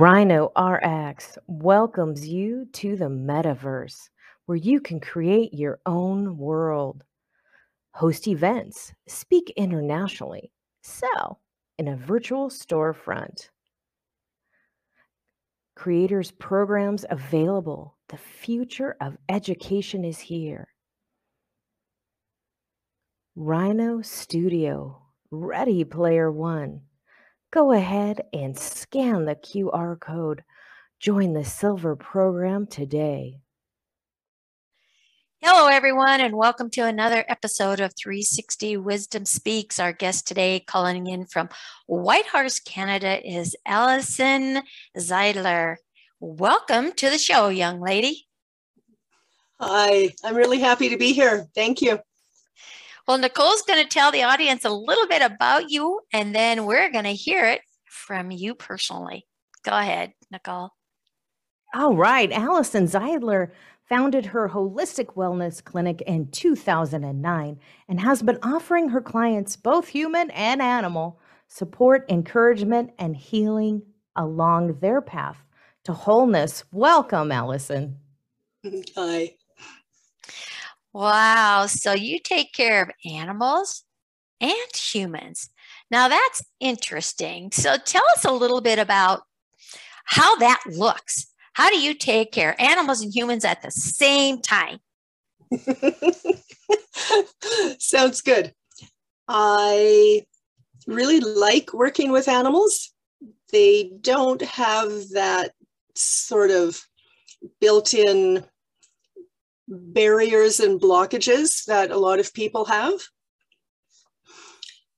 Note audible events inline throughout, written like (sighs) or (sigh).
Rhino RX welcomes you to the metaverse where you can create your own world, host events, speak internationally, sell in a virtual storefront. Creators programs available. The future of education is here. Rhino Studio, Ready Player One. Go ahead and scan the QR code. Join the Silver program today. Hello, everyone, and welcome to another episode of 360 Wisdom Speaks. Our guest today, calling in from Whitehorse, Canada, is Allison Zeidler. Welcome to the show, young lady. Hi, I'm really happy to be here. Thank you. Well, Nicole's going to tell the audience a little bit about you, and then we're going to hear it from you personally. Go ahead, Nicole. All right. Allison Zeidler founded her holistic wellness clinic in 2009 and has been offering her clients, both human and animal, support, encouragement, and healing along their path to wholeness. Welcome, Allison. Hi. Wow. So you take care of animals and humans. Now that's interesting. So tell us a little bit about how that looks. How do you take care of animals and humans at the same time? (laughs) Sounds good. I really like working with animals. They don't have that sort of built in barriers and blockages that a lot of people have.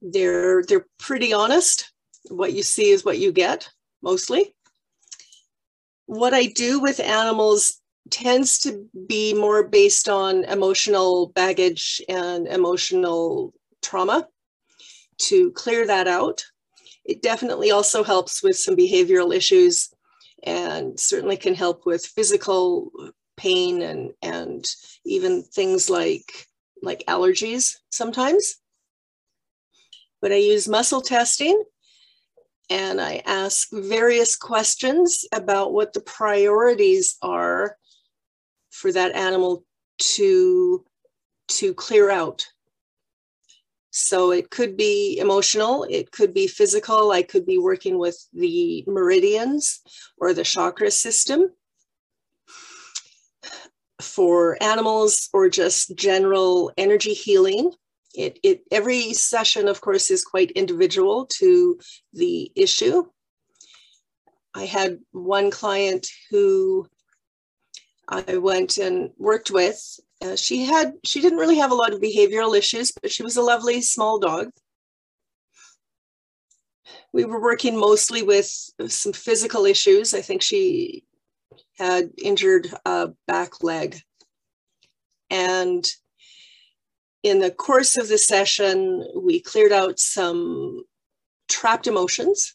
They're they're pretty honest. What you see is what you get mostly. What I do with animals tends to be more based on emotional baggage and emotional trauma to clear that out. It definitely also helps with some behavioral issues and certainly can help with physical pain and and even things like like allergies sometimes. But i use muscle testing and i ask various questions about what the priorities are for that animal to to clear out. So it could be emotional it could be physical i could be working with the meridians or the chakra system for animals or just general energy healing. It, it every session, of course, is quite individual to the issue. I had one client who I went and worked with. Uh, she had she didn't really have a lot of behavioral issues, but she was a lovely small dog. We were working mostly with some physical issues. I think she had injured a back leg. And in the course of the session, we cleared out some trapped emotions.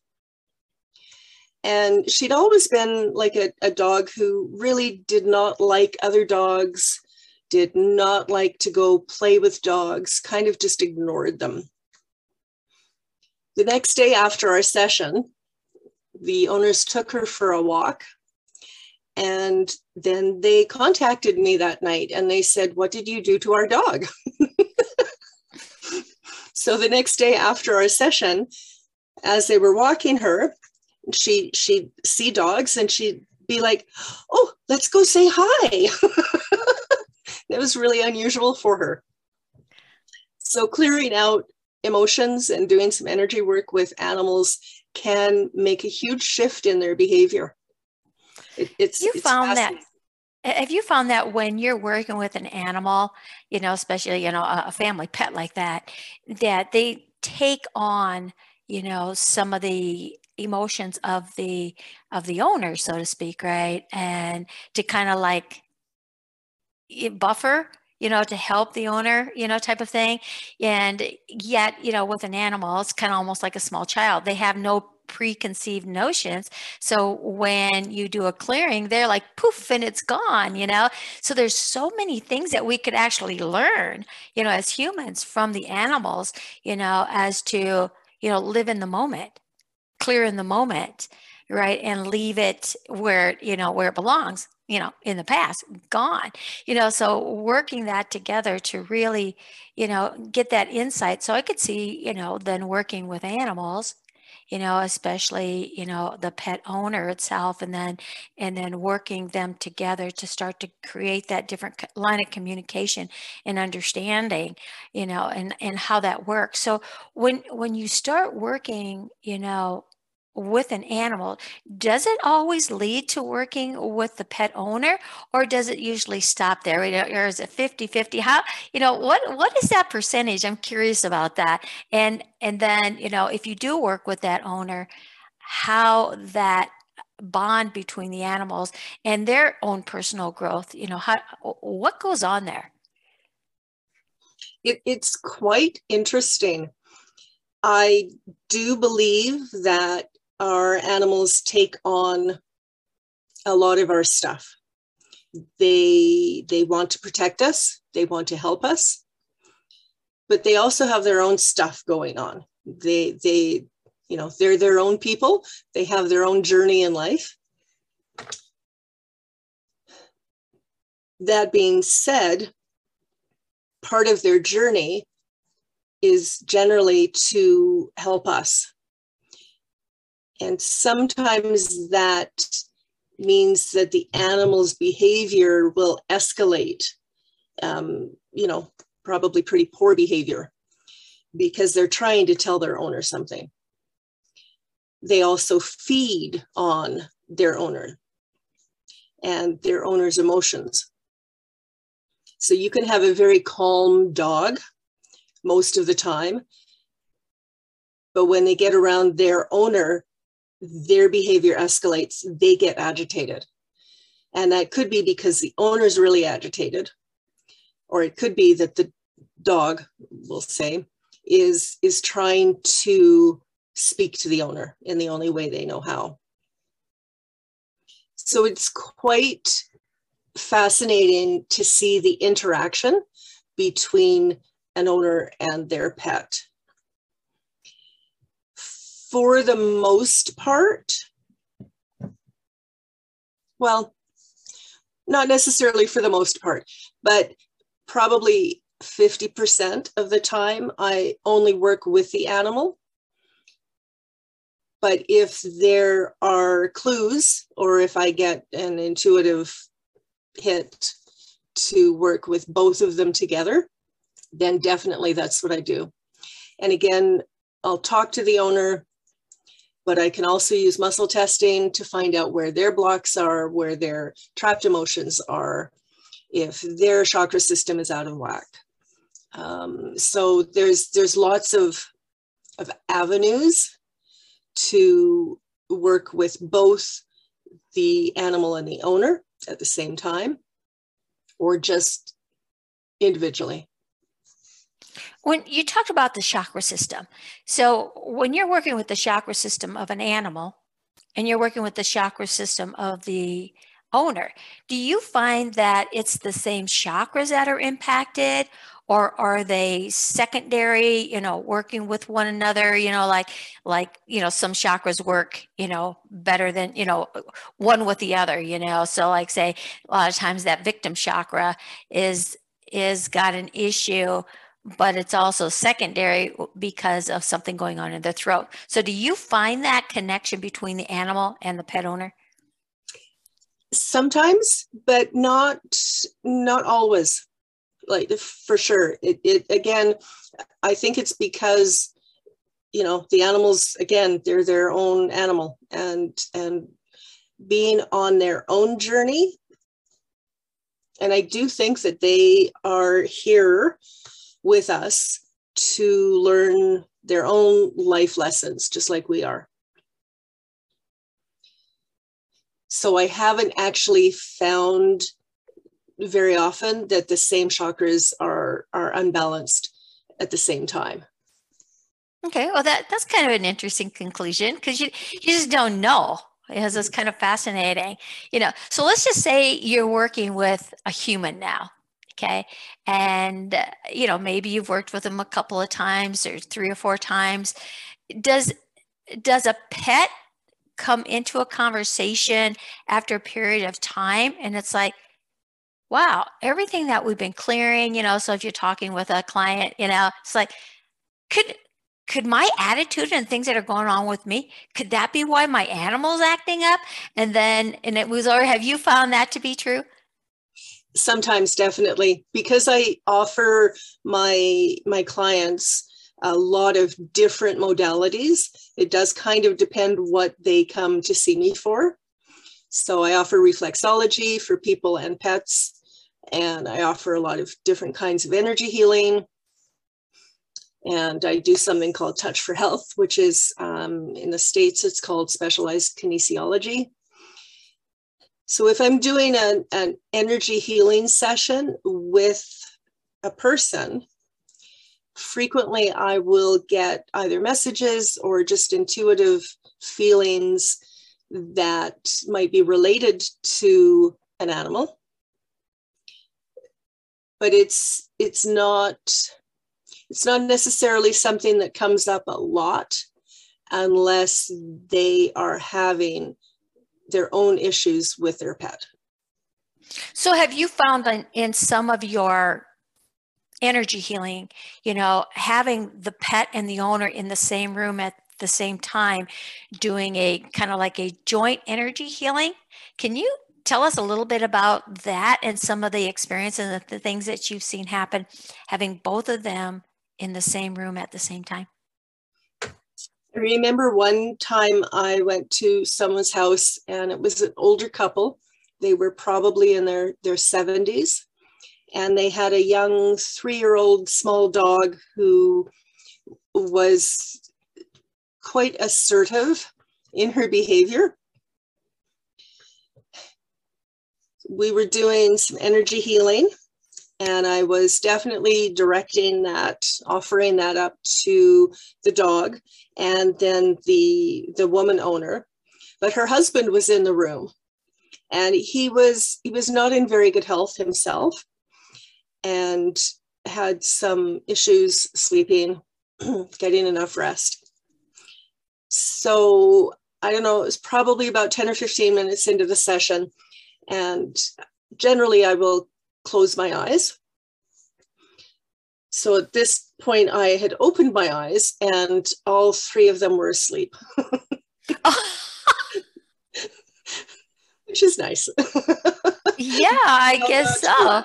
And she'd always been like a, a dog who really did not like other dogs, did not like to go play with dogs, kind of just ignored them. The next day after our session, the owners took her for a walk and then they contacted me that night and they said, What did you do to our dog? (laughs) so the next day after our session, as they were walking her, she she'd see dogs and she'd be like, Oh, let's go say hi. (laughs) it was really unusual for her. So clearing out emotions and doing some energy work with animals can make a huge shift in their behavior. It, it's you it's found that have you found that when you're working with an animal, you know, especially you know a family pet like that, that they take on you know some of the emotions of the of the owner, so to speak, right, and to kind of like buffer you know, to help the owner, you know, type of thing. And yet, you know, with an animal, it's kind of almost like a small child. They have no preconceived notions. So when you do a clearing, they're like poof and it's gone, you know? So there's so many things that we could actually learn, you know, as humans from the animals, you know, as to, you know, live in the moment, clear in the moment. right and leave it where you know where it belongs you know in the past gone you know so working that together to really you know get that insight so i could see you know then working with animals you know especially you know the pet owner itself and then and then working them together to start to create that different line of communication and understanding you know and and how that works. So when when you start working you know with an animal, does it always lead to working with the pet owner or does it usually stop there? Or is it 50 50? How, you know, what, what is that percentage? I'm curious about that. And, and then, you know, if you do work with that owner, how that bond between the animals and their own personal growth, you know, how, what goes on there? It, it's quite interesting. I do believe that our animals take on a lot of our stuff. They they want to protect us, they want to help us, but they also have their own stuff going on. They they you know, they're their own people. They have their own journey in life. That being said, part of their journey is generally to help us and sometimes that means that the animal's behavior will escalate, um, you know, probably pretty poor behavior because they're trying to tell their owner something. They also feed on their owner and their owner's emotions. So you can have a very calm dog most of the time, but when they get around their owner, their behavior escalates, they get agitated. And that could be because the owner's really agitated, or it could be that the dog, we'll say, is, is trying to speak to the owner in the only way they know how. So it's quite fascinating to see the interaction between an owner and their pet for the most part, well, not necessarily for the most part, but probably 50% of the time I only work with the animal. But if there are clues or if I get an intuitive hit to work with both of them together, then definitely that's what I do. And again, I'll talk to the owner but I can also use muscle testing to find out where their blocks are, where their trapped emotions are, if their chakra system is out of whack. Um, so there's there's lots of of avenues to work with both the animal and the owner at the same time, or just individually. When you talked about the chakra system, so when you're working with the chakra system of an animal and you're working with the chakra system of the owner, do you find that it's the same chakras that are impacted? Or are they secondary, you know, working with one another, you know, like, like, you know, some chakras work, you know, better than, you know, one with the other, you know? So like say a lot of times that victim chakra is, is got an issue but it's also secondary because of something going on in the throat. So, do you find that connection between the animal and the pet owner? Sometimes, but not not always. Like for sure, it, it again. I think it's because you know the animals again they're their own animal and and being on their own journey and i do think that they are here with us to learn their own life lessons, just like we are. So I haven't actually found very often that the same chakras are, are unbalanced at the same time. Okay, well that that's kind of an interesting conclusion because you you just don't know. It's kind of fascinating, you know. So let's just say you're working with a human now, okay? And uh, you know maybe you've worked with them a couple of times or three or four times. Does does a pet come into a conversation after a period of time and it's like wow everything that we've been clearing you know so if you're talking with a client you know it's like could could my attitude and things that are going on with me could that be why my animal's acting up? And then and it was or have you found that to be true sometimes definitely because i offer my my clients a lot of different modalities it does kind of depend what they come to see me for so i offer reflexology for people and pets and i offer a lot of different kinds of energy healing and I do something called Touch for Health, which is um, in the States, it's called specialized kinesiology. So if I'm doing an, an energy healing session with a person, frequently I will get either messages or just intuitive feelings that might be related to an animal. But it's it's not it's not necessarily something that comes up a lot unless they are having their own issues with their pet. So, have you found in, in some of your energy healing, you know, having the pet and the owner in the same room at the same time doing a kind of like a joint energy healing? Can you tell us a little bit about that and some of the experience and the, the things that you've seen happen having both of them in the same room at the same time? I remember one time I went to someone's house and it was an older couple. They were probably in their, their 70s and they had a young three year old small dog who was quite assertive in her behavior. We were doing some energy healing and I was definitely directing that, offering that up to the dog and then the the woman owner. But her husband was in the room, and he was he was not in very good health himself, and had some issues sleeping, (clears throat) getting enough rest. So I don't know, it was probably about 10 or 15 minutes into the session. And generally, I will close my eyes. So at this point, I had opened my eyes and all three of them were asleep. Which is nice. yeah, I (laughs) guess so.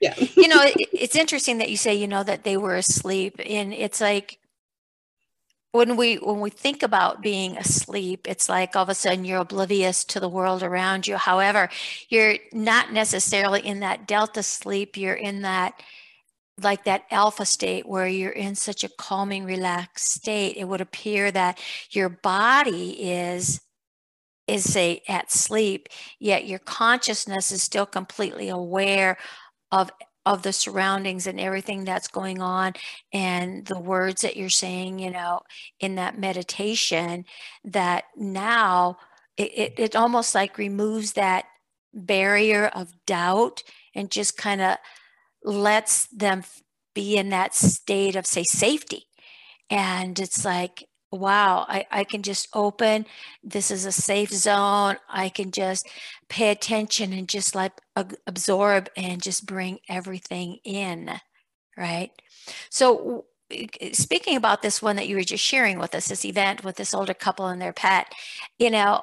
Yeah. you know, it, it's interesting that you say, you know, that they were asleep. And it's like, when we when we think about being asleep it's like all of a sudden you're oblivious to the world around you. However you're not necessarily in that delta sleep. You're in that like that alpha state where you're in such a calming relaxed state. It would appear that your body is is say at sleep yet your consciousness is still completely aware of of the surroundings and everything that's going on and the words that you're saying you know in that meditation that now it, it, it almost like removes that barrier of doubt and just kind of lets them be in that state of say safety. And it's like wow, I, I can just open. This is a safe zone. I can just pay attention and just like absorb and just bring everything in. Right. So, speaking about this one that you were just sharing with us, this event with this older couple and their pet, you know,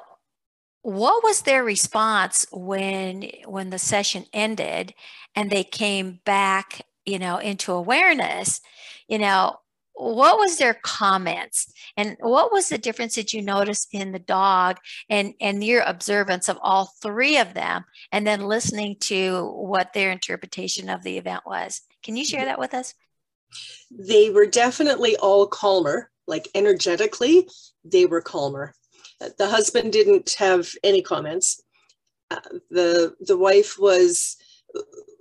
what was their response when when the session ended and they came back you know into awareness you know what was their comments? And what was the difference that you noticed in the dog and and your observance of all three of them and then listening to what their interpretation of the event was? Can you share that with us? They were definitely all calmer like energetically they were calmer. The husband didn't have any comments. Uh, the the wife was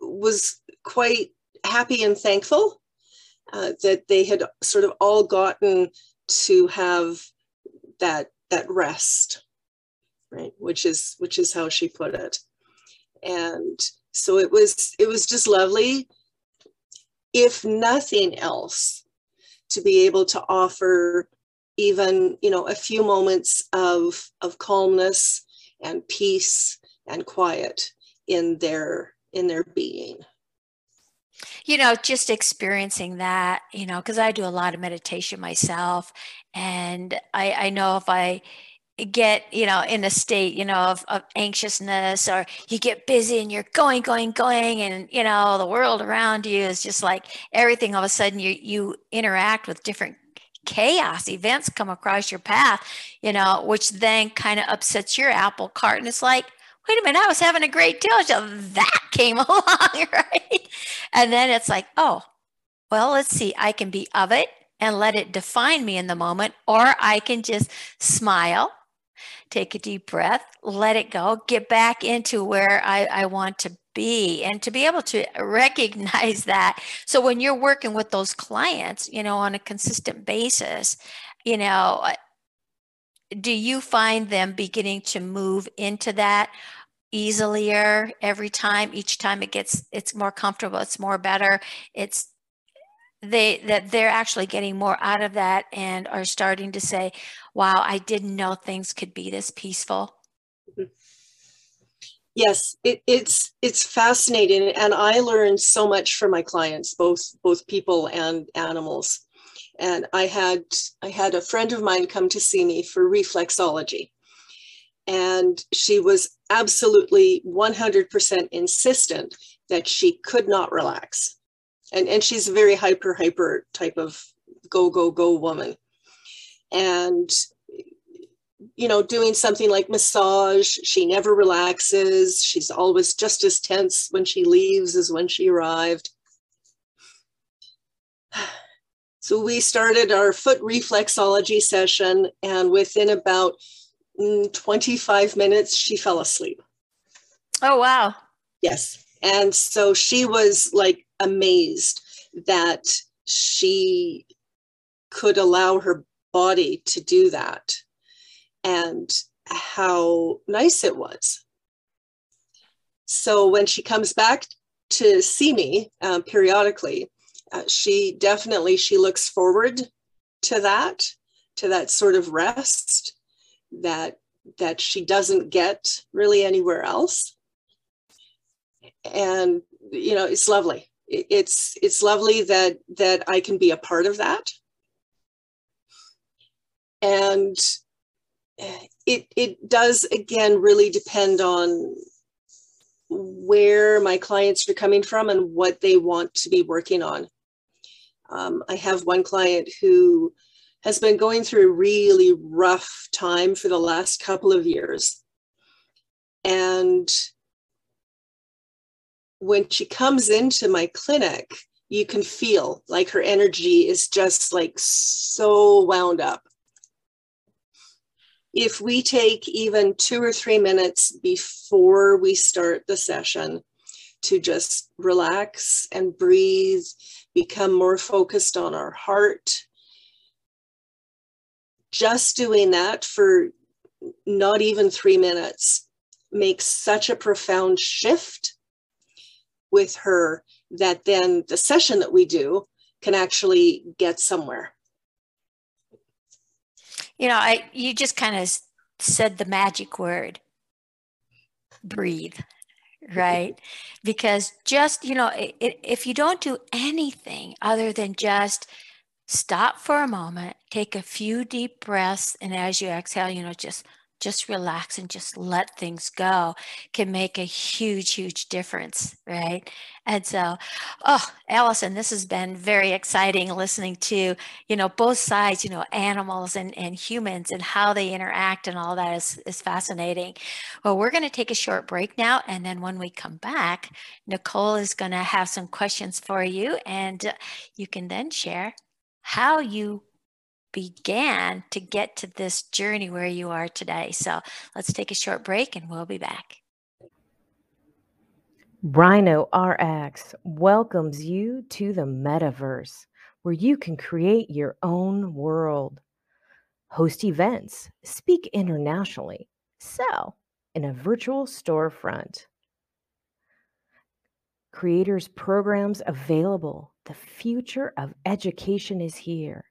was quite happy and thankful uh, that they had sort of all gotten to have that that rest right? Which is which is how she put it. And so it was it was just lovely. If nothing else to be able to offer even you know a few moments of of calmness and peace and quiet in their in their being you know just experiencing that you know because i do a lot of meditation myself and i i know if i get you know in a state you know of, of anxiousness or you get busy and you're going going going and you know the world around you is just like everything all of a sudden you you interact with different chaos events come across your path you know which then kind of upsets your apple cart and it's like wait a minute, I was having a great deal. So that came (laughs) along, right? And then it's like, oh, well, let's see, I can be of it and let it define me in the moment, or I can just smile, take a deep breath, let it go, get back into where I, I want to be and to be able to recognize that. So when you're working with those clients, you know, on a consistent basis, you know, uh, do you find them beginning to move into that easier every time each time it gets it's more comfortable it's more better. It's they that they're actually getting more out of that and are starting to say wow i didn't know things could be this peaceful. Yes it, it's it's fascinating and i learned so much from my clients both both people and animals. And i had i had a friend of mine come to see me for reflexology and she was absolutely 100% insistent that she could not relax. And and she's a very hyper hyper type of go go go woman. And you know doing something like massage she never relaxes. She's always just as tense when she leaves as when she arrived. (sighs) So we started our foot reflexology session and within about 25 minutes, she fell asleep. Oh, wow. Yes. And so she was like amazed that she could allow her body to do that and how nice it was. So when she comes back to see me uh, periodically, uh, she definitely she looks forward to that, to that sort of rest that that she doesn't get really anywhere else. And you know it's lovely. It's it's lovely that that i can be a part of that. And it it does again really depend on where my clients are coming from and what they want to be working on. Um, i have one client who has been going through a really rough time for the last couple of years. And when she comes into my clinic, you can feel like her energy is just like so wound up. If we take even two or three minutes before we start the session to just relax and breathe, become more focused on our heart, just doing that for not even three minutes makes such a profound shift with her that then the session that we do can actually get somewhere. You know i you just kind of said the magic word breathe right? (laughs) Because just you know if you don't do anything other than just stop for a moment, take a few deep breaths, and as you exhale, you know, just just relax and just let things go can make a huge, huge difference, right? And so, oh, Allison, this has been very exciting listening to, you know, both sides, you know, animals and, and humans and how they interact and all that is, is fascinating. Well, we're going to take a short break now. And then when we come back, Nicole is going to have some questions for you and uh, you can then share how you began to get to this journey where you are today. So let's take a short break and we'll be back. Rhino RX welcomes you to the metaverse where you can create your own world, host events, speak internationally, sell in a virtual storefront. Creators programs available the future of education is here.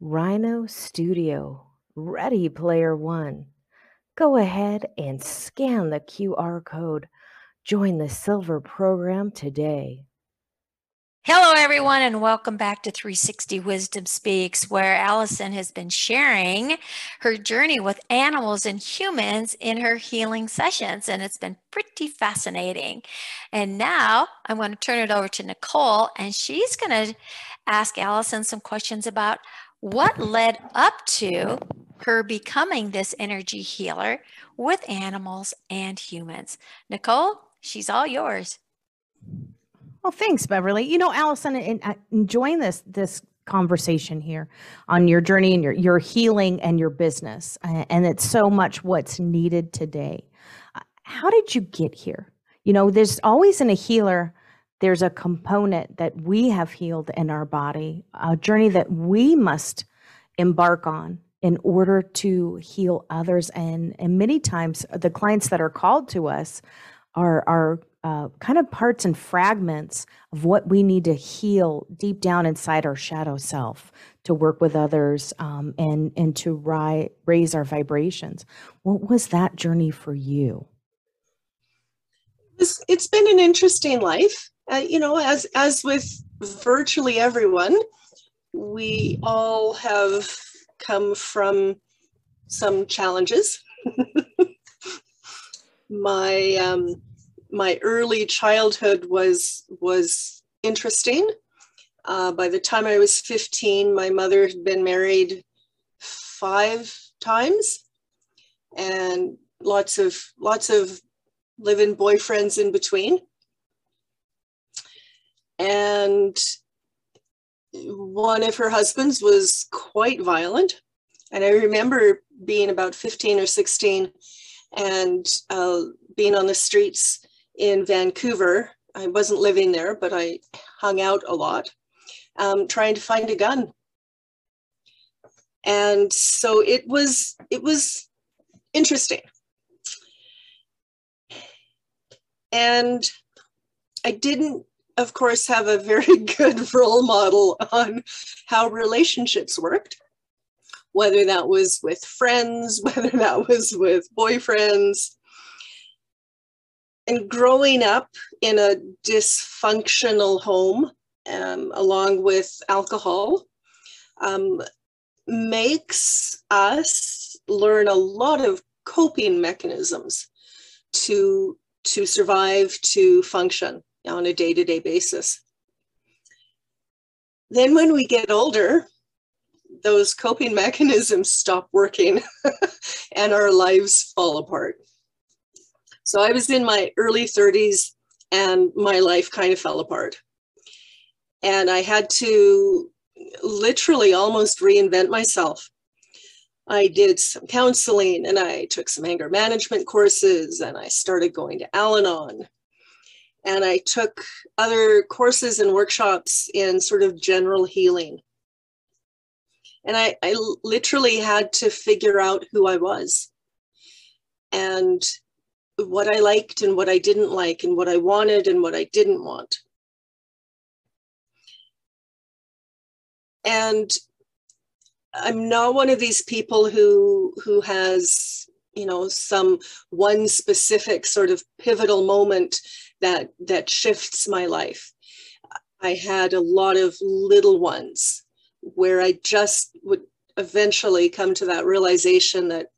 Rhino Studio, Ready Player One. Go ahead and scan the QR code. Join the Silver program today. Hello, everyone, and welcome back to 360 Wisdom Speaks, where Allison has been sharing her journey with animals and humans in her healing sessions, and it's been pretty fascinating. And now I'm going to turn it over to Nicole, and she's going to ask Allison some questions about what led up to her becoming this energy healer with animals and humans. Nicole, she's all yours. Well, thanks, Beverly. You know, Allison, in, uh, enjoying this this conversation here on your journey and your your healing and your business, uh, and it's so much what's needed today. Uh, how did you get here? You know, there's always in a healer. There's a component that we have healed in our body, a journey that we must embark on in order to heal others. And, and many times, the clients that are called to us are, are uh, kind of parts and fragments of what we need to heal deep down inside our shadow self to work with others um, and and to ri- raise our vibrations. What was that journey for you? It's, it's been an interesting life. Uh, you know, as as with virtually everyone, we all have come from some challenges. (laughs) my um, my early childhood was was interesting. Uh, by the time I was 15, my mother had been married five times, and lots of lots of live-in boyfriends in between. And one of her husbands was quite violent. And I remember being about 15 or 16 and uh, being on the streets in Vancouver. I wasn't living there, but I hung out a lot, um, trying to find a gun. And so it was it was interesting. And I didn't, of course, have a very (laughs) good role model on how relationships worked, whether that was with friends, (laughs) whether that was with boyfriends, and growing up in a dysfunctional home, um, along with alcohol, um, makes us learn a lot of coping mechanisms to to survive, to function on a day-to-day basis. Then when we get older, those coping (laughs) mechanisms stop working (laughs) and our lives fall apart. So I was in my early 30s and my life kind of fell apart. And I had to literally almost reinvent myself. I did some counseling and I took some anger management courses and I started going to Al Anon. And I took other courses and workshops in sort of general healing. And I, I literally had to figure out who I was. And what I liked and what I didn't like, and what I wanted and what I didn't want. And I'm not one of these people who who has you know some one specific sort of pivotal moment that that shifts my life. I had a lot of little ones where I just would eventually come to that realization that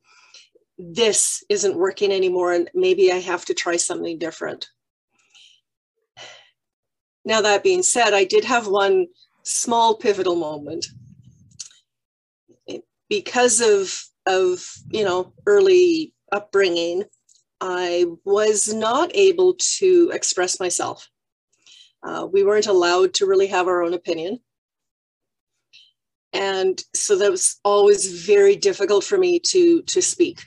this isn't working anymore and maybe I have to try something different. Now, that being said, I did have one small pivotal moment. Because of, of you know, early upbringing, I was not able to express myself. Uh, we weren't allowed to really have our own opinion. And so that was always very difficult for me to, to speak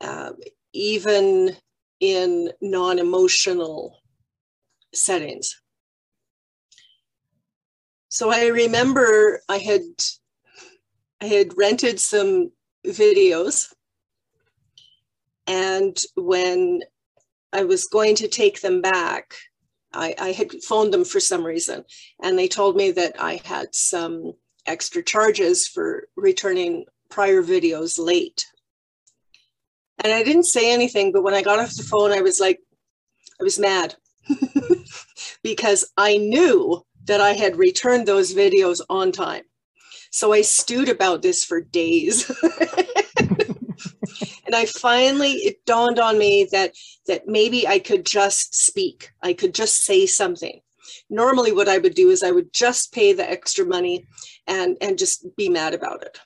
uh, even in non-emotional settings. So I remember I had I had rented some videos and when I was going to take them back, I, I, had phoned them for some reason, and they told me that I had some extra charges for returning prior videos late. And I didn't say anything, but when I got off the phone, I was like, I was mad (laughs) because I knew that I had returned those videos on time. So I stewed about this for days. (laughs) and I finally it dawned on me that that maybe I could just speak. I could just say something. Normally what I would do is I would just pay the extra money and and just be mad about it.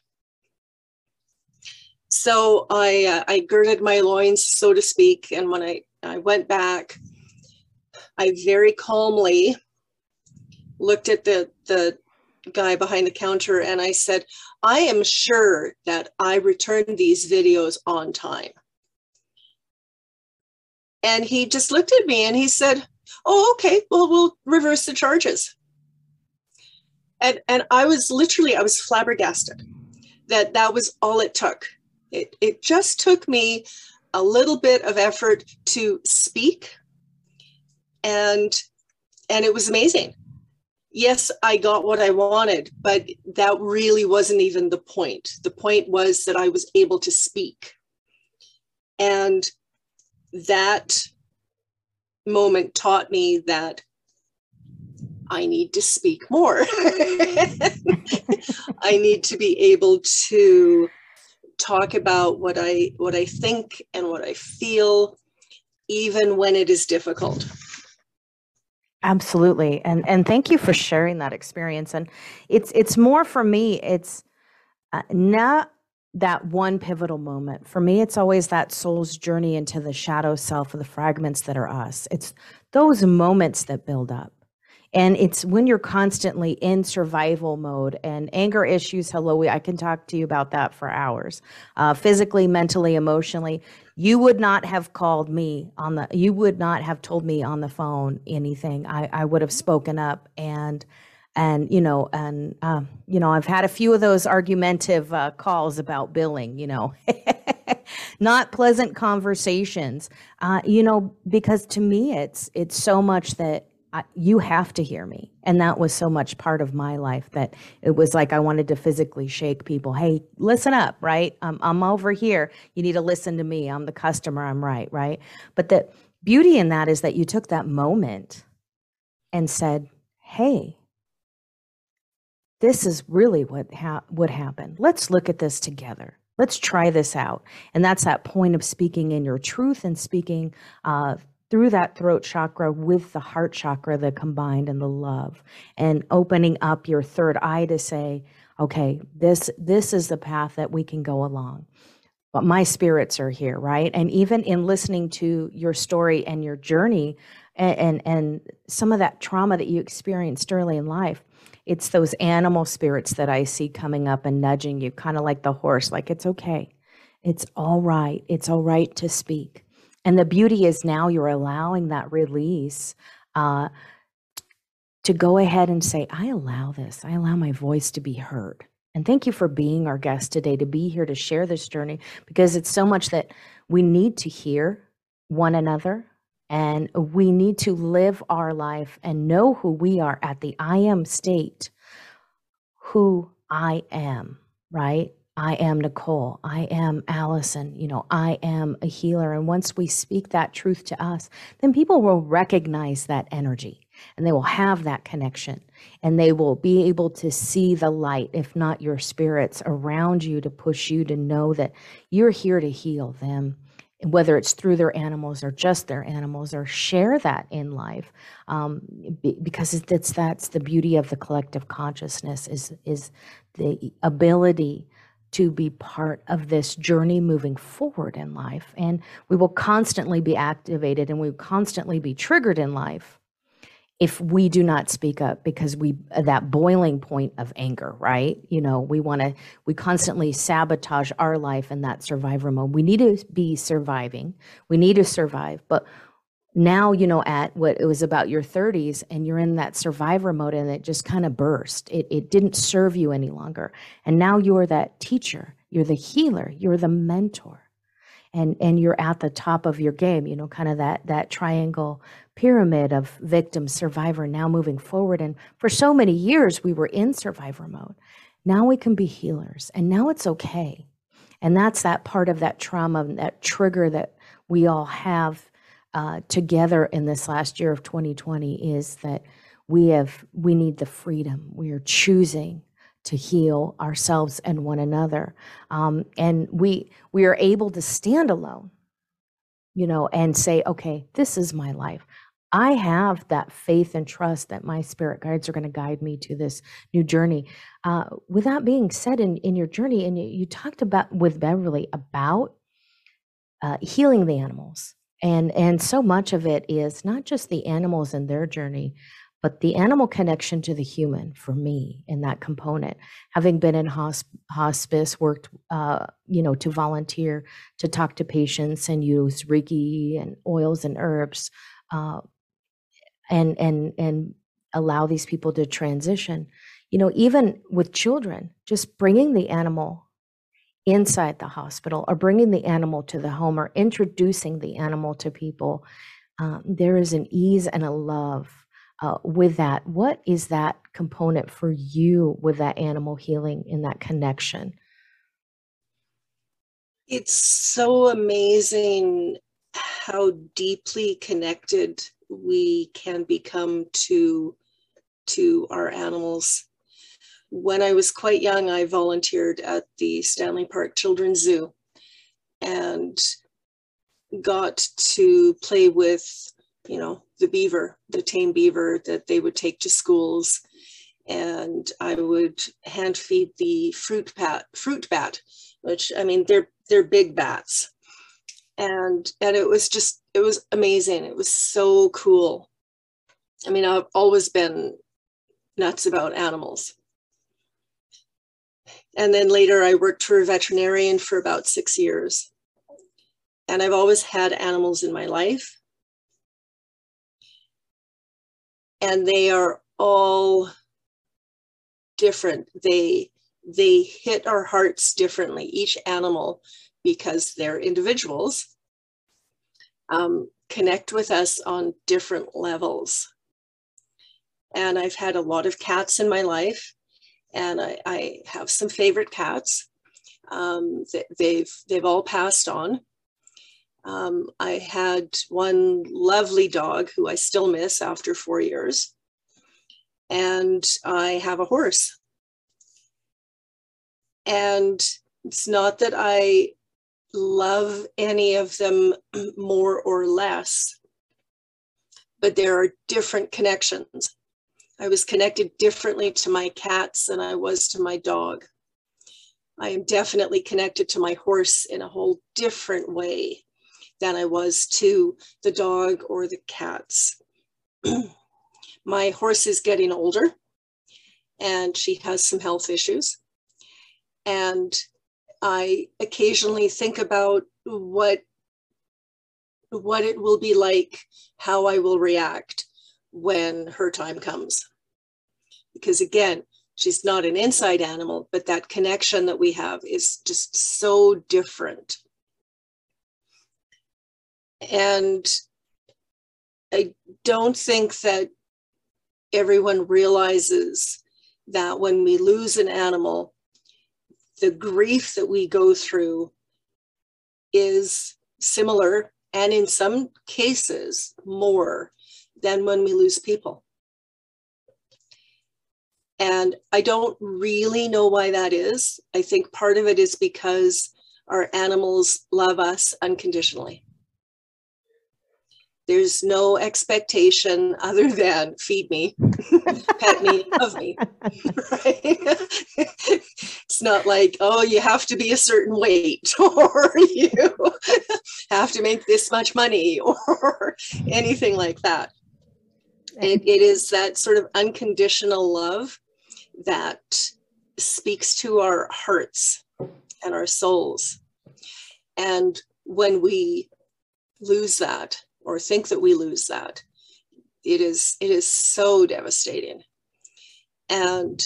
So I uh, I girded my loins so to speak and when I I went back I very calmly looked at the the guy behind the counter and I said, I am sure that I returned these videos on time. And he just looked at me and he said, Oh, okay, well, we'll reverse the charges. And, and I was literally, I was flabbergasted that that was all it took. It, it just took me a little bit of effort to speak and and it was amazing yes, I got what I wanted, but that really wasn't even the point. The point was that I was able to speak. And that moment taught me that I need to speak more. (laughs) I need to be able to talk about what I what I think and what I feel even when it is difficult. Absolutely. And and thank you for sharing that experience. And it's it's more for me, it's uh, not that one pivotal moment. For me, it's always that soul's journey into the shadow self of the fragments that are us. It's those moments that build up. And it's when you're constantly in survival mode and anger issues. Hello, we, I can talk to you about that for hours. Uh, physically, mentally, emotionally you would not have called me on the you would not have told me on the phone anything i i would have spoken up and and you know and um, you know i've had a few of those argumentative uh, calls about billing you know (laughs) not pleasant conversations uh, you know because to me it's it's so much that I, you have to hear me. And that was so much part of my life that it was like I wanted to physically shake people. Hey, listen up, right? I'm, I'm over here. You need to listen to me. I'm the customer. I'm right, right? But the beauty in that is that you took that moment and said, hey, this is really what ha- would happen. Let's look at this together. Let's try this out. And that's that point of speaking in your truth and speaking uh, through that throat chakra with the heart chakra, the combined and the love, and opening up your third eye to say, okay, this this is the path that we can go along. But my spirits are here, right? And even in listening to your story and your journey and, and, and some of that trauma that you experienced early in life, it's those animal spirits that I see coming up and nudging you, kind of like the horse, like it's okay. It's all right. It's all right to speak and the beauty is now you're allowing that release uh, to go ahead and say, I allow this. I allow my voice to be heard. And thank you for being our guest today, to be here to share this journey, because it's so much that we need to hear one another and we need to live our life and know who we are at the I am state, who I am, right? I am Nicole. I am Allison. You know, I am a healer. And once we speak that truth to us, then people will recognize that energy and they will have that connection and they will be able to see the light, if not your spirits around you to push you to know that you're here to heal them whether it's through their animals or just their animals or share that in life um, because it's that's the beauty of the collective consciousness is is the ability to be part of this journey moving forward in life. And we will constantly be activated and we will constantly be triggered in life if we do not speak up because we uh, that boiling point of anger right? You know we want to we constantly sabotage our life in that survivor mode. We need to be surviving. We need to survive but now you know at what it was about your 30s and you're in that survivor mode and it just kind of burst. It, it didn't serve you any longer. And now you're that teacher. You're the healer. You're the mentor. And and you're at the top of your game you know kind of that that triangle pyramid of victim survivor now moving forward. And for so many years we were in survivor mode. Now we can be healers and now it's okay. And that's that part of that trauma that trigger that we all have uh, together in this last year of 2020 is that we have we need the freedom. We are choosing to heal ourselves and one another. Um, and we we are able to stand alone you know and say okay this is my life. I have that faith and trust that my spirit guides are going to guide me to this new journey. Uh, with that being said in, in your journey and you, you talked about with beverly about uh, healing the animals and and so much of it is not just the animals and their journey but the animal connection to the human for me in that component. Having been in hosp- hospice worked uh, you know to volunteer to talk to patients and use reiki and oils and herbs uh, and and and allow these people to transition. You know even with children just bringing the animal inside the hospital or bringing the animal to the home or introducing the animal to people, um, there is an ease and a love uh, with that. What is that component for you with that animal healing in that connection? It's so amazing how deeply connected we can become to to our animals when I was quite young, I volunteered at the Stanley Park Children's Zoo and got to play with, you know, the beaver, the tame beaver that they would take to schools. And I would hand feed the fruit bat, fruit bat, which I mean, they're they're big bats. And and it was just it was amazing. It was so cool. I mean, I've always been nuts about animals and then later, I worked for a veterinarian for about six years. And I've always had animals in my life. And they are all different. They they hit our hearts differently, each animal, because they're individuals, um, connect with us on different levels. And I've had a lot of cats in my life and I, I have some favorite cats. Um, they've they've all passed on. Um, I had one lovely dog who I still miss after four years, and I have a horse. And it's not that I love any of them (clears throat) more or less, but there are different connections. I was connected differently to my cats than I was to my dog. I am definitely connected to my horse in a whole different way than I was to the dog or the cats. (clears throat) my horse is getting older and she has some health issues. And I occasionally think about what what it will be like, how I will react when her time comes because again she's not an inside animal but that connection that we have is just so different. And i don't think that everyone realizes that when we lose an animal the grief that we go through is similar and in some cases more than when we lose people and I don't really know why that is. I think part of it is because our animals love us unconditionally. There's no expectation other (laughs) than feed me, (laughs) pet me, love me. (laughs) It's not like, oh, you have to be a certain weight or you have to make this much money or anything like that. It, it is that sort of unconditional love that speaks to our hearts and our souls. And when we lose that or think that we lose that, it is it is so devastating. And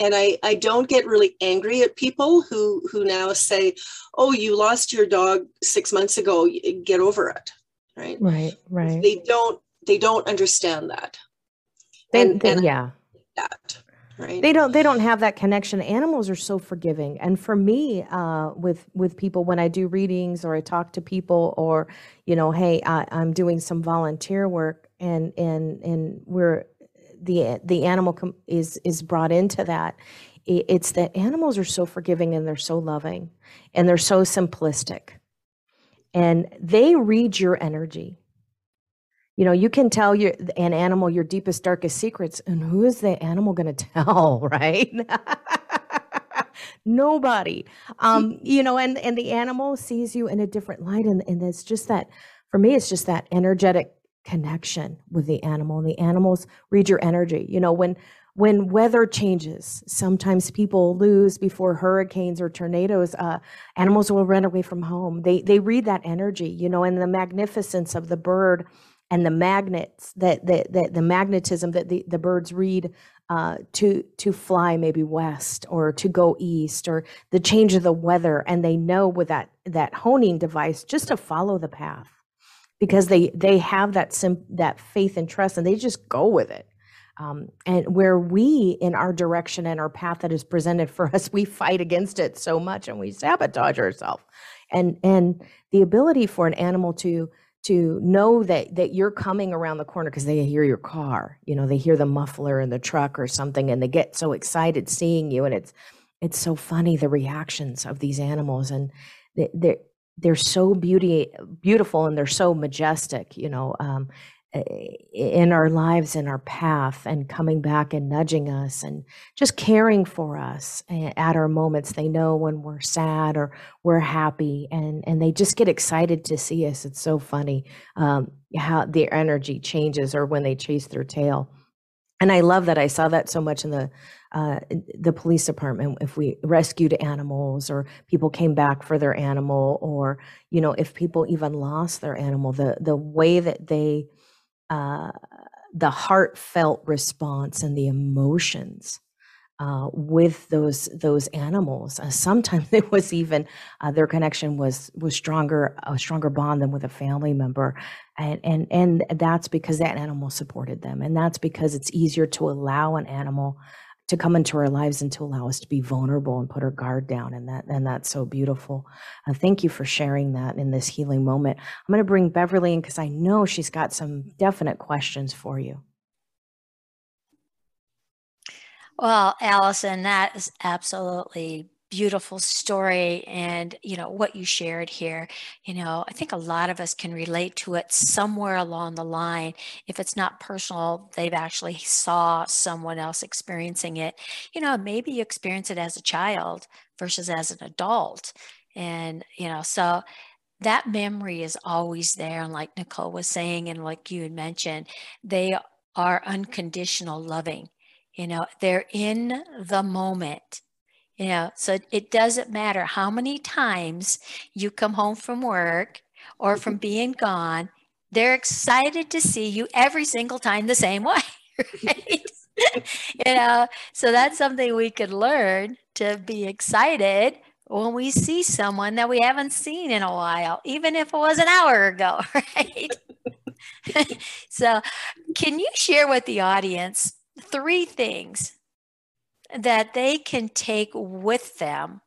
and I, I don't get really angry at people who who now say, "Oh, you lost your dog six months ago. Get over it." Right. Right. Right. They don't they don't understand that. They, and, they, and yeah that. Right. they don't they don't have that connection animals are so forgiving and for me uh, with with people when i do readings or i talk to people or you know hey I, i'm doing some volunteer work and and and we're the the animal com- is is brought into that it's that animals are so forgiving and they're so loving and they're so simplistic and they read your energy you know, you can tell your an animal your deepest, darkest secrets, and who is the animal going (laughs) to tell, right? (laughs) Nobody. Um, you know, and and the animal sees you in a different light, and and it's just that for me, it's just that energetic connection with the animal, and the animals read your energy. You know, when when weather changes, sometimes people lose before hurricanes or tornadoes. Uh, animals will run away from home. They they read that energy, you know, and the magnificence of the bird and the magnets that that, the magnetism that the, the birds read uh, to to fly maybe west or to go east or the change of the weather and they know with that that honing device just to follow the path because they they have that sim- that faith and trust and they just go with it. Um, and where we in our direction and our path that is presented for (laughs) us we fight against it so much and we sabotage ourselves. And and the ability for an animal to to know that that you're coming around the corner because they hear your car you know they hear the muffler in the truck or something and they get so excited seeing you and it's it's so funny the reactions of these animals and they, they're they're so beauty beautiful and they're so majestic you know um, in our lives in our path and coming back and nudging us and just caring for us at our moments. They know when we're sad or we're happy and and they just get excited to see us. It's so funny um, how their energy changes or when they chase their tail. And i love that i saw that so much in the uh, the police department. If we rescued animals or people came back for their animal or you know if people even lost their animal the the way that they uh, the heartfelt response and the emotions uh, with those those animals. Uh, sometimes (laughs) it was even uh, their connection was was stronger a stronger bond than with a family member, and and and that's because that animal supported them, and that's because it's easier to allow an animal to come into our lives and to allow us to be vulnerable and put our guard down and that and that's so beautiful. Uh, thank you for sharing that in this healing moment. I'm going to bring beverly in because i know she's got some definite questions for you. Well allison that is absolutely beautiful story and you know what you shared here. You know i think a lot of us can relate to it somewhere along the line. If it's not personal they've actually saw someone else experiencing it. You know maybe you experience it as a child versus as an adult. And you know so that memory is always there. And like nicole was saying and like you had mentioned they are unconditional loving. You know they're in the moment you know, so it doesn't matter how many times you come home from work or mm-hmm. from being gone, they're excited to see you every single time the same (laughs) way, right? you know, so that's something we could learn to be excited when we see someone that we haven't seen in a while, even if it was an hour ago, (laughs) right? (laughs) so, can you share with the audience three things that they can take with them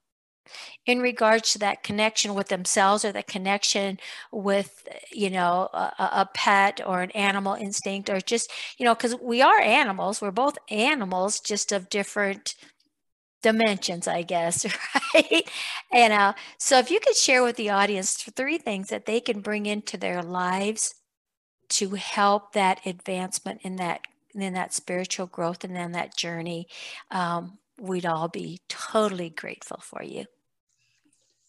in regards to that connection with themselves or the connection with you know a, a, pet or an animal instinct or just you know because we are animals. We're both animals just of different dimensions i guess (laughs) right? And uh, so if you could share with the audience three things that they can bring into their lives to help that advancement in that in that spiritual growth and then that journey, um, we'd all be totally grateful for you.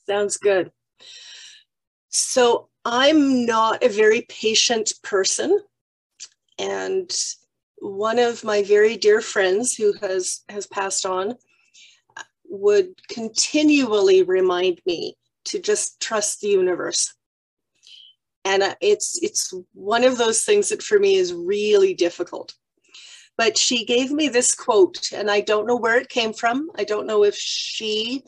Sounds good. So I'm not a very patient person. And one of my very dear friends who has has passed on would continually remind me to just trust the universe and uh, it's it's one of those things that for me is really difficult but she gave me this quote, and I don't know where it came from. I don't know if she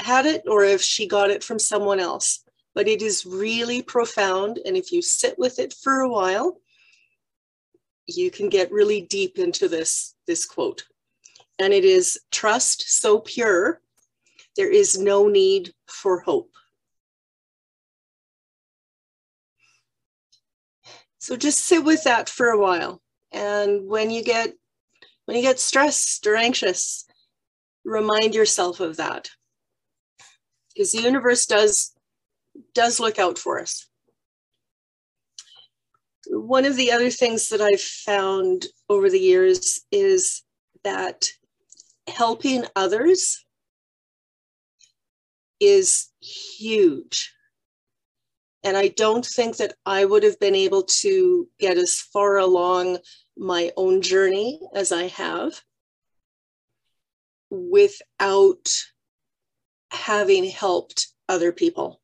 had it or if she got it from someone else, but it is really profound. And if you sit with it for a while, you can get really deep into this, this quote. And it is trust so pure, there is no need for hope. So just sit with that for a while. And when you get when you get stressed or anxious, remind yourself of that. Because the universe does does look out for us. One of the other things that I've found over the years is that helping others is huge. And I don't think that I would have been able to get as far along my own journey as I have without having helped other people.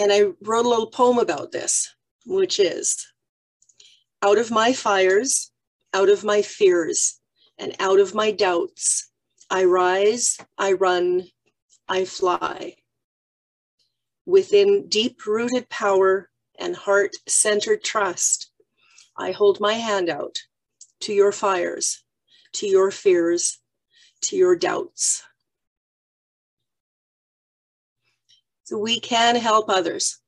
And I wrote a little poem about this, which is out of my fires, out of my fears, and out of my doubts, I rise, I run, I fly. Within deep rooted power and heart centered trust, I hold my hand out to your fires, to your fears, to your doubts. So we can help others.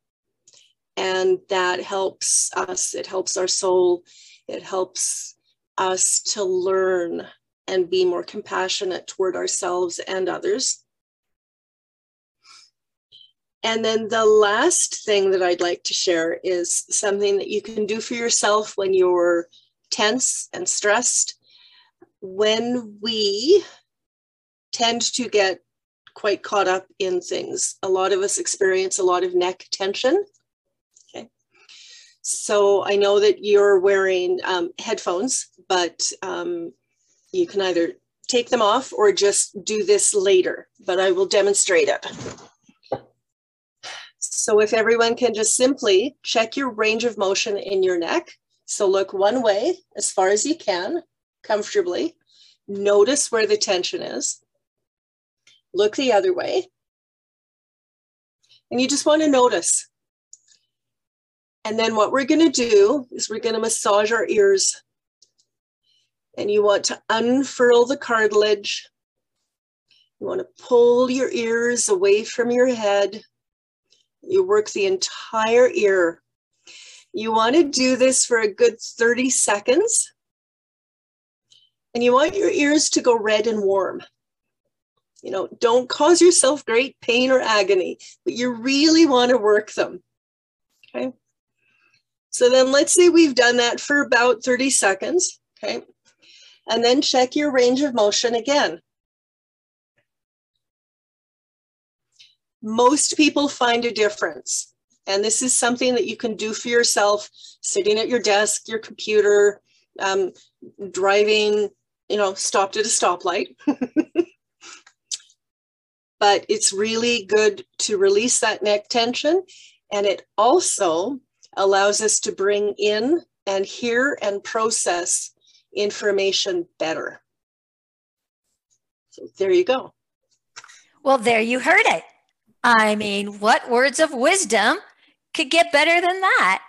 And that helps us. It helps our soul. It helps us to learn and be more compassionate toward ourselves and others. And then the last thing that I'd like to share is something that you can do for yourself when you're tense and stressed. When we tend to get quite caught up in things, a lot of us experience a lot of neck tension. Okay. So I know that you're wearing um, headphones, but um, you can either take them off or just do this later, but I will demonstrate it. So if everyone can just simply check your range of motion in your neck. So look one way as far as you can, comfortably. Notice where the tension is. Look the other way. And you just want to notice. And then what we're going to do is we're going to massage our ears. And you want to unfurl the cartilage. You want to pull your ears away from your head. You work the entire ear. You want to do this for a good 30 seconds. And you want your ears to go red and warm. You know, don't cause yourself great pain or agony, but you really want to work them. Okay. So then let's say we've done that for about 30 seconds. Okay. And then check your range of motion again. Most people find a difference. And this is something that you can do for yourself, sitting at your desk, your computer, um, driving, you know, stopped at a stoplight. (laughs) but it's really good to release that neck tension. And it also allows us to bring in and hear and process information better. So there you go. Well, there you heard it. I mean, what words of wisdom could get better than that?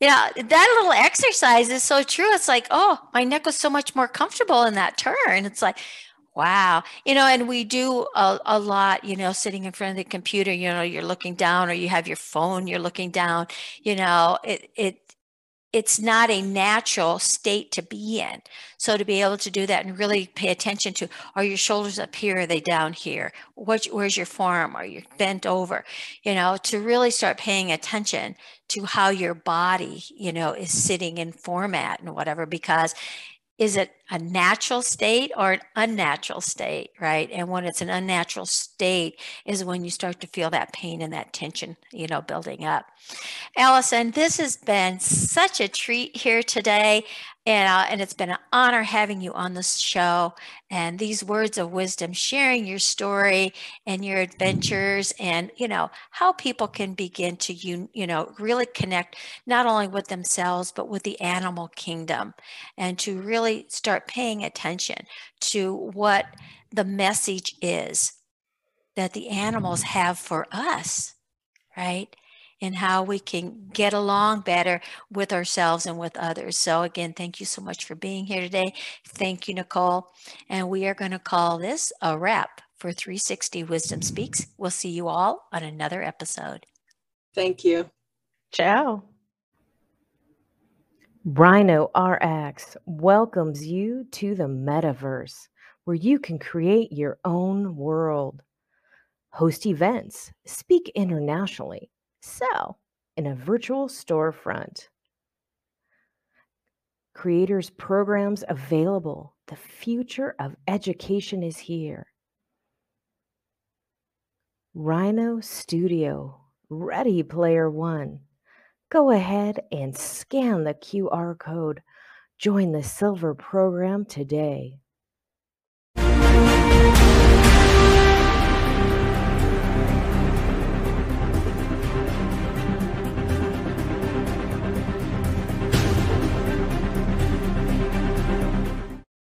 You know, that little exercise is so true. It's like, oh, my neck was so much more comfortable in that turn. It's like, wow. You know, and we do a, a lot, you know, sitting in front of the computer, you know, you're looking down or you have your phone, you're looking down, you know, it, it, it's not a natural state to be in. So to be able to do that and really pay attention to, are your shoulders up here? Are they down here? What, where's your forearm? Are you bent over? You know, to really start paying attention to how your body, you know, is sitting in format and whatever, because is it a natural state or an unnatural state, right? And when it's an unnatural state is when you start to feel that pain and that tension, you know, building up. Allison, this has been such a treat here today. And, uh, and it's been an honor having you on this show and these words of wisdom, sharing your story and your adventures and, you know, how people can begin to, you, you know, really connect not only with themselves, but with the animal kingdom and to really start paying attention to what the message is that the animals have for us, right? In how we can get along better with ourselves and with others. So, again, thank you so much for being here today. Thank you, Nicole. And we are going to call this a wrap for 360 Wisdom Speaks. We'll see you all on another episode. Thank you. Ciao. Rhino RX welcomes you to the metaverse where you can create your own world, host events, speak internationally, sell in a virtual storefront. Creators programs available. The future of education is here. Rhino Studio, Ready Player One. Go ahead and scan the QR code. Join the silver program today.